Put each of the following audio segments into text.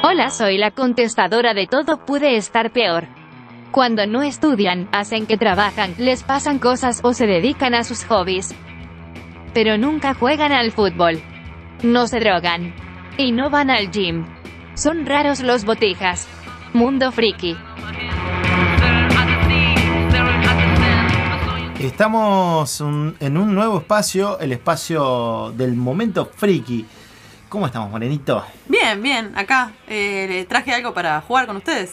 Hola, soy la contestadora de todo puede estar peor. Cuando no estudian, hacen que trabajan, les pasan cosas o se dedican a sus hobbies. Pero nunca juegan al fútbol. No se drogan. Y no van al gym. Son raros los botijas. Mundo friki. Estamos en un nuevo espacio, el espacio del momento friki. ¿Cómo estamos, Morenito? Bien, bien, acá eh, le traje algo para jugar con ustedes.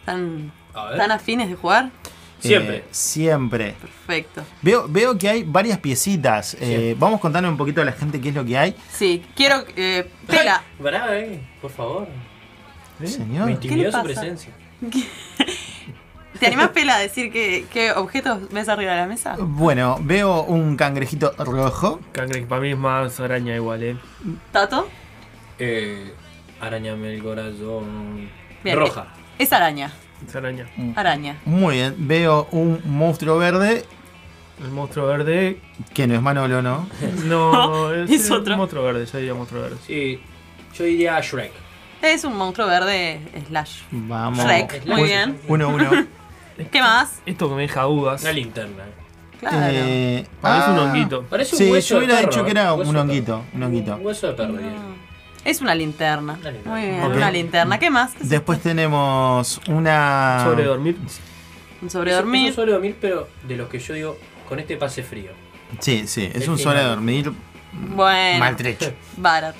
¿Están, A ver. ¿Están afines de jugar? Siempre. Eh, siempre. Perfecto. Veo, veo que hay varias piecitas. Eh, vamos contando un poquito a la gente qué es lo que hay. Sí, quiero. Eh, Pela, Ay, pará, eh, por favor. ¿Eh? Señor. Me ¿Qué intimidó su pasa? presencia. ¿te animás, Pela, a decir qué, qué objetos ves arriba de la mesa? Bueno, veo un cangrejito rojo. Cangrejo para mí es más araña igual, eh. ¿Tato? Eh, arañame el corazón. Bien. Roja. Es araña. Es araña. Araña. Muy bien. Veo un monstruo verde, El monstruo verde. que no es Manolo, ¿no? No, es, Es otro. monstruo verde, yo diría monstruo verde. Sí, yo diría Shrek. Es un monstruo verde slash. Vamos. Shrek. Muy Uy. bien. Uno, uno. ¿Qué más? Esto que me deja dudas. Una linterna. Claro. Eh, Parece un ah, honguito. Parece un Sí, hueso yo de hubiera perro, dicho que era un honguito. Un honguito. Un hueso de perro, diría. Es una linterna. Una linterna. Muy bien, Ok. una linterna. ¿Qué más? ¿Qué es Después tenemos una. Sobre dormir. Un sobre Es- un sobre dormir, pero de los que yo digo, con este pase frío. Sí, sí, es Es un sobre genial. dormir Bueno. maltrecho. Barat.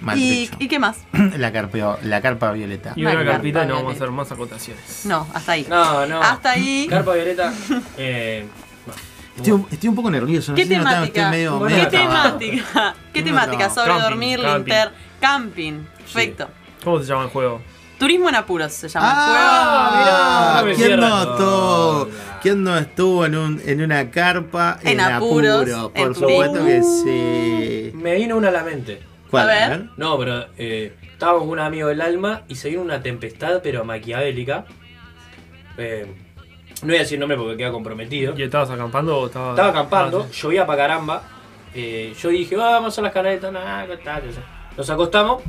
¿Y, Maltrecho. ¿Y qué más? La, carpeo- la carpa violeta. Y Una carpita y no vamos a hacer más acotaciones. No, hasta ahí. No, no. Hasta ahí. Carpa violeta. Eh, no. Estoy, un- estoy un poco nervioso. no ¿Qué sé si notaron, temática? Estoy medio, Bueno, medio ¿Qué temática? ¿Qué Medio temática? Sobre Camping, dormir, camping. linter, camping. Perfecto. ¿Cómo se llama el juego? Turismo en apuros se llama Ah, mirá, me ¿quién cierra no estuvo? ¿Quién no estuvo en, un, en una carpa En en, apuros, en Por supuesto que sí. Me vino una a la mente. ¿Cuál? A ver. No, pero eh, estábamos con un amigo del alma y se vino una tempestad, pero maquiavélica. Eh, no voy a decir nombre porque queda comprometido. ¿Y estabas acampando o estabas.? Estaba acampando, Ah, sí. llovía para caramba. eh, yo dije, vamos a las canaletas, nada, ¿qué tal? Nos acostamos.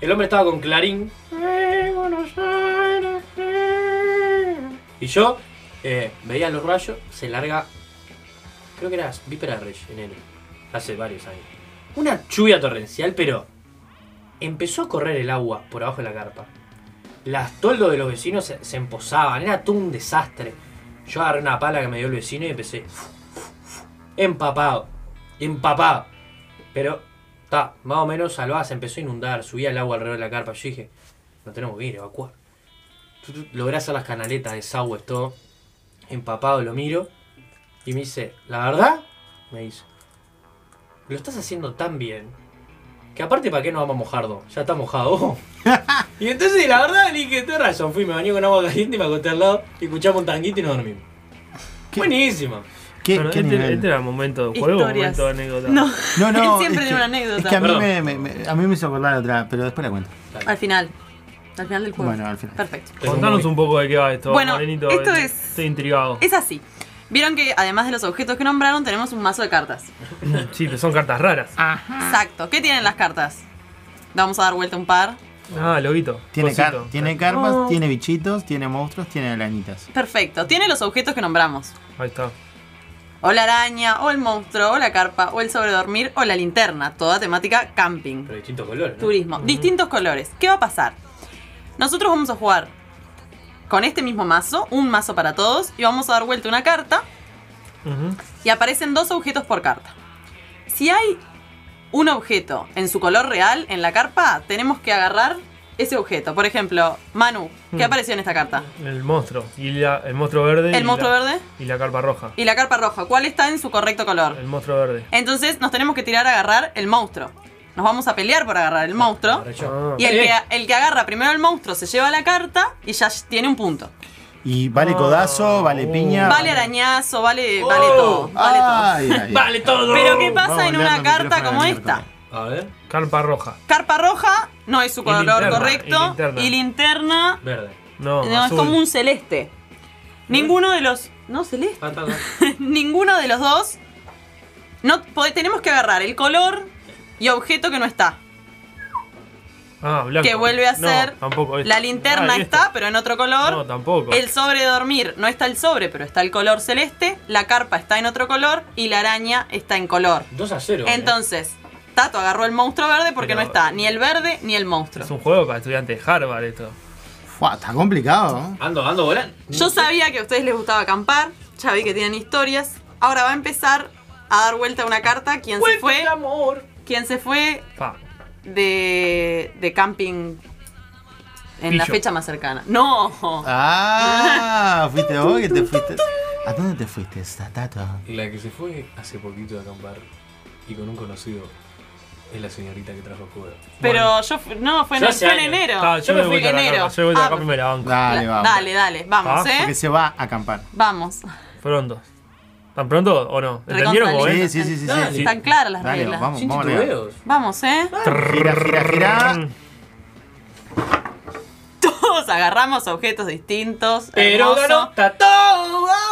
El hombre estaba con clarín. Y yo eh, veía los rayos, se larga. Creo que era Vípera de Reyes, enero. Hace varios años. Una lluvia torrencial, pero empezó a correr el agua por abajo de la carpa. Las toldos de los vecinos se, se empozaban, era todo un desastre. Yo agarré una pala que me dio el vecino y empecé. Empapado, empapado. Pero, está, más o menos salvada, se empezó a inundar, subía el agua alrededor de la carpa. Yo dije, no tenemos que ir, evacuar. Logré hacer las canaletas, desagües, todo. Empapado, lo miro. Y me dice, ¿la verdad? Me dice, lo estás haciendo tan bien. Que aparte, ¿para qué nos vamos a mojar dos? Ya está mojado. y entonces, la verdad, le dije, tenés razón. Fui, me bañé con agua caliente y me acosté al lado. Y escuchamos un tanguito y nos dormimos. ¿Qué? Buenísimo. ¿Qué, Pero qué este, nivel? este era el momento de juego, Historias. momento de anécdota. No, No, no, Él siempre tiene que- una anécdota. Es que a mí me, me- me- a mí me hizo acordar otra, pero después la cuento. al final. Al final del juego. Bueno, al final. Perfecto. Contanos un poco de qué va esto. Bueno, Morenito, esto es- Estoy intrigado. Es así. Vieron que además de los objetos que nombraron, tenemos un mazo de cartas. Sí, pero son cartas raras. Exacto. ¿Qué tienen las cartas? Vamos a dar vuelta un par. Ah, loguito. Tiene, car- Cosito. tiene carpas, Oh. tiene bichitos, tiene monstruos, tiene arañitas. Perfecto. Tiene los objetos que nombramos. Ahí está. O la araña, o el monstruo, o la carpa, o el sobredormir, o la linterna. Toda temática camping. Pero distintos colores. ¿no? Turismo. Distintos colores. ¿Qué va a pasar? Nosotros vamos a jugar con este mismo mazo, un mazo para todos, y vamos a dar vuelta una carta y aparecen dos objetos por carta. Si hay un objeto en su color real en la carpa, tenemos que agarrar ese objeto. Por ejemplo, Manu, ¿qué Mm. apareció en esta carta? El monstruo. Y la- el monstruo verde. y El monstruo la- verde Y la carpa roja. y la carpa roja. ¿Cuál está en su correcto color? El monstruo verde. Entonces nos tenemos que tirar a agarrar el monstruo. Nos vamos a pelear por agarrar el monstruo. Ah. Y el Eh. que, el que agarra primero el monstruo se lleva la carta y ya tiene un punto. Y vale codazo, vale Oh. piña. Vale arañazo, vale, Oh. vale todo. Vale todo. Ay, ay, ay. ¡Vale todo! Pero ¿qué pasa en una carta como esta? A ver, Carpa roja. Carpa roja no es su Y color linterna, correcto. y linterna. Y linterna verde. No, no, es como un celeste. Ninguno de los. No, celeste. Ah. Ninguno de los dos. No, tenemos que agarrar el color y objeto que no está. Ah, blanco. que vuelve a No, ser tampoco este. la linterna Ah, está, pero en otro color. No, tampoco. El sobre de dormir no está el sobre, pero está el color celeste. La carpa está en otro color y la araña está en color. 2 a 0. Entonces, Tato agarró el monstruo verde porque Pero- no está ni el verde ni el monstruo. Es un juego para estudiantes de Harvard esto. Fua, está complicado. ¿eh? Ando, ando volando. Yo sabía que a ustedes les gustaba acampar, ya vi que tienen historias. Ahora va a empezar a dar vuelta una carta. ¿Quién se fue? amor. ¿Quién se fue Pa. de, de camping en la fecha más cercana? No. Ah, fuiste vos que te fuiste. ¿A dónde te fuiste, Tato? La que se fue hace poquito a acampar y con un conocido es la señorita que trajo juego. Pero yo fu- no, fue en, Yo hace fue en enero. Yo me fui la enero. yo voy a Ah, la banco. Dale, la- vamos. dale, dale, vamos, Ah, ¿eh? Porque se va a acampar. Vamos. Pronto. ¿Tan pronto o no? ¿Entendieron cómo es? Sí, sí, sí, sí. Dale. sí. Están claras las Dale, reglas. vamos, vamos. Vamos, ¿eh? Gira, gira, gira. Todos agarramos objetos distintos. Pero hermoso. ganó Tato.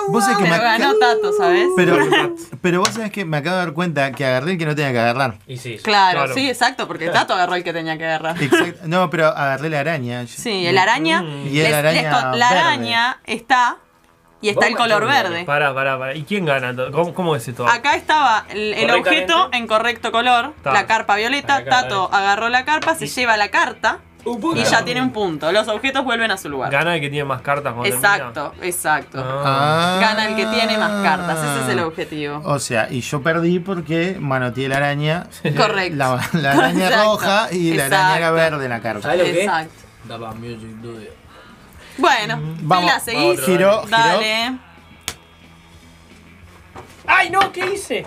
Vos sabés que Pero me ganó Tato, ¿sabes? Pero, pero vos sabés que me acabo de dar cuenta que agarré el que no tenía que agarrar. Y sí, sí. Claro, Claro. sí, exacto, porque Tato agarró el que tenía que agarrar. Exacto. No, pero agarré la araña. Sí, el araña. Mm. Y el les- araña les con- la verde. araña está y está el color verde. Pará, pará, pará. ¿Y quién gana? ¿Cómo, cómo es esto? Acá estaba el, objeto en correcto color, la carpa violeta. Acá, Tato agarró la carpa, se lleva la carta punto. y ya tiene un punto. Los objetos vuelven a su lugar. Gana el que tiene más cartas cuando Exacto, exacto. termina. Ah. Ah. Gana el que tiene más cartas, ese es el objetivo. O sea, y yo perdí porque manoteé la araña. Correcto. La, la araña Exacto. roja y la araña era verde en la carta. ¿Sabes lo que? Exacto. Daba music dude. Bueno, Vamos, ¿te la seguís? Giró. Dale. ¡Ay, no! ¿Qué hice?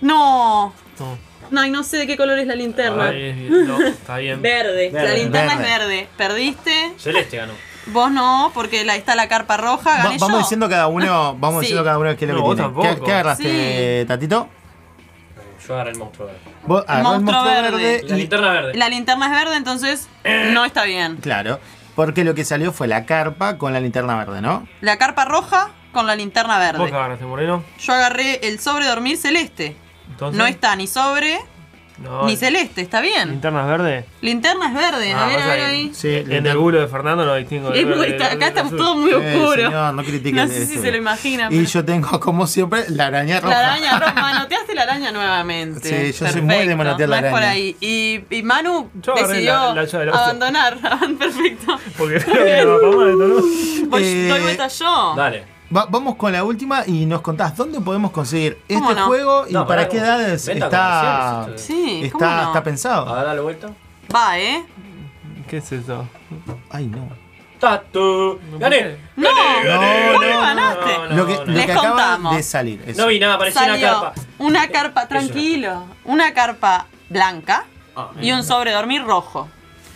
No. No. No, y no sé de qué color es la linterna. Ahí. No, está bien. Verde. La Verde. linterna Verde. es verde. Perdiste. Celeste ganó. Vos no, porque la, está la carpa roja. Va- Gané vamos yo. diciendo cada uno, vamos Sí. diciendo cada uno qué es lo No, que vos tiene. ¿Qué, qué agarraste, Sí. Tatito? Yo agarré el monstruo verde. Vos agarró el monstruo monstruo verde. verde La y- linterna verde. La linterna es verde, entonces no está bien. Claro, porque lo que salió fue la carpa con la linterna verde, ¿no? La carpa roja con la linterna ¿Vos qué verde. agarraste, Moreno? Yo agarré el sobre dormir celeste. Entonces. No está ni sobre No, ni celeste, está bien. ¿Linternas verdes? Linterna es verde, Ah, a ver, a ver ahí. Sí, En el culo de Fernando no distingo. Es verde está- acá del está azul. todo muy Eh, oscuro. señor, no critique No sé si se lo imagina. Y pero- yo tengo, como siempre, la araña roja. La araña roja, manoteaste la araña nuevamente. Sí, yo soy muy de manotear la no es por araña. ahí. Y, y Manu Yo decidió la- la abandonar. Perfecto. Porque creo que no va para más esto, ¿no? Voy, Eh, doy vuelta yo. Dale. Va- vamos con la última y nos contás dónde podemos conseguir este ¿Cómo no? juego y No, para qué edades está, Sí, ¿cómo está, no? está pensado. A ver, dale vuelta. Va, ¿eh? ¿Qué es eso? Ay, no. Tato. Gané. No, No, vos no, ganaste. no, lo que, no. lo Les que acaba contamos. de salir. eso. No vi nada, parecía una carpa. una carpa, tranquilo, una carpa blanca Ah, y un sobre dormir rojo.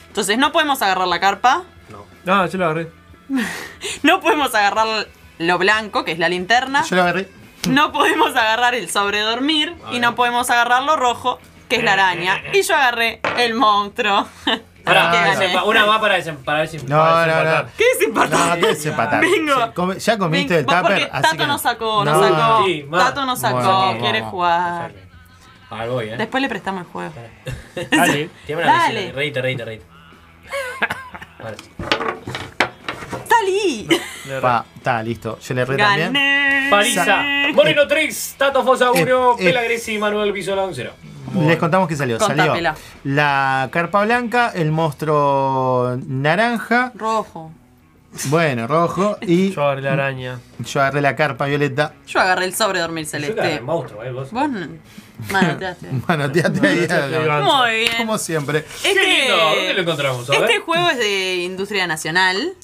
Entonces no podemos agarrar la carpa, no. No, yo lo agarré. no podemos agarrar lo blanco, que es la linterna, Yo lo agarré. no podemos agarrar el sobre dormir y no podemos agarrar lo rojo, que es la araña. Y yo agarré el monstruo. Pará, Así que Ah, gané. desempa- una más para, desem para ver si. No, para no, no. ¿Qué es importante? No, ¿qué es empatar? Vengo. Sí, come- ya comiste Ven, el vos tupper, porque así Tato que no sacó, no, No. sacó. Sí, ma. Tato no sacó, Bueno, quiere vamos. jugar. A ver, voy, eh. Después le prestamos el juego. Dale. Tiene una Dale. reíte, reíte, reíte. Vale. ¡Salí! Le Pa, está listo. Yo le erré también. ¡Gané! Parisa, Moreno 3, Tato Fosa 1, Eh, eh. Pela Gresi, Manuel Pisola 0. Les contamos que salió. Contámela. Salió la carpa blanca, el monstruo naranja, Rojo. bueno, rojo, y Yo agarré la araña. yo agarré la carpa violeta. Yo agarré el sobre dormir Yo celeste. el monstruo, eh, vos. Vos no- manoteaste. Manoteate ahí. Muy bien. Como siempre. Qué lindo, ¿dónde lo Este, encontramos? A ver. este juego es de industria nacional.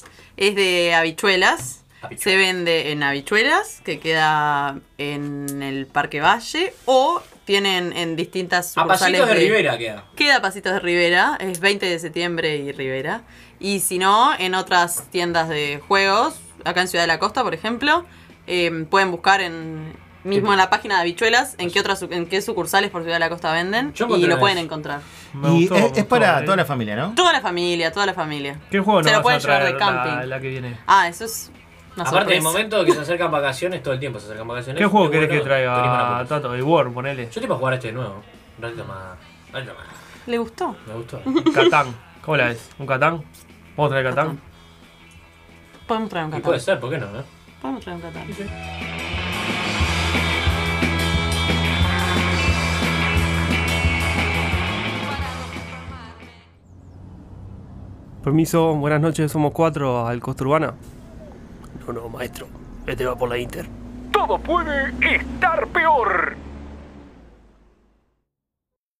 Es de habichuelas. Habichuelas. Se vende en habichuelas, que queda en el Parque Valle. O tienen en distintas A pasitos de Rivera queda. Queda a Pasitos de Rivera, es 20 de septiembre y Rivera. Y si no, en otras tiendas de juegos, acá en Ciudad de la Costa, por ejemplo, eh, pueden buscar en mismo en la página de Habichuelas en qué otras en qué sucursales por Ciudad de la Costa venden Yo y lo pueden encontrar. Me y gustó, es, gustó, para eh. toda la familia, ¿no? Toda la familia, toda la familia. ¿Qué juego Se no lo vas pueden a llevar traer de la, camping. la que viene? Ah, eso es una Aparte, en el sorpresa. momento que se acercan vacaciones, todo el tiempo se acercan vacaciones. ¿Qué juego querés que bueno, Turismo traiga. Tato? El War, ponele. Yo estoy para jugar este de nuevo. Un ratito más. Un ratito más. ¿Le gustó? Me gustó. Catán. ¿Cómo la ves? ¿Un Catán? ¿Vamos a traer Catán? Podemos traer un Y Catán. puede ser, ¿por qué no? no? Podemos traer un Catán. Permiso, buenas noches, somos cuatro al Costa Urbana. No, no, maestro. Este va por la Inter. Todo puede estar peor.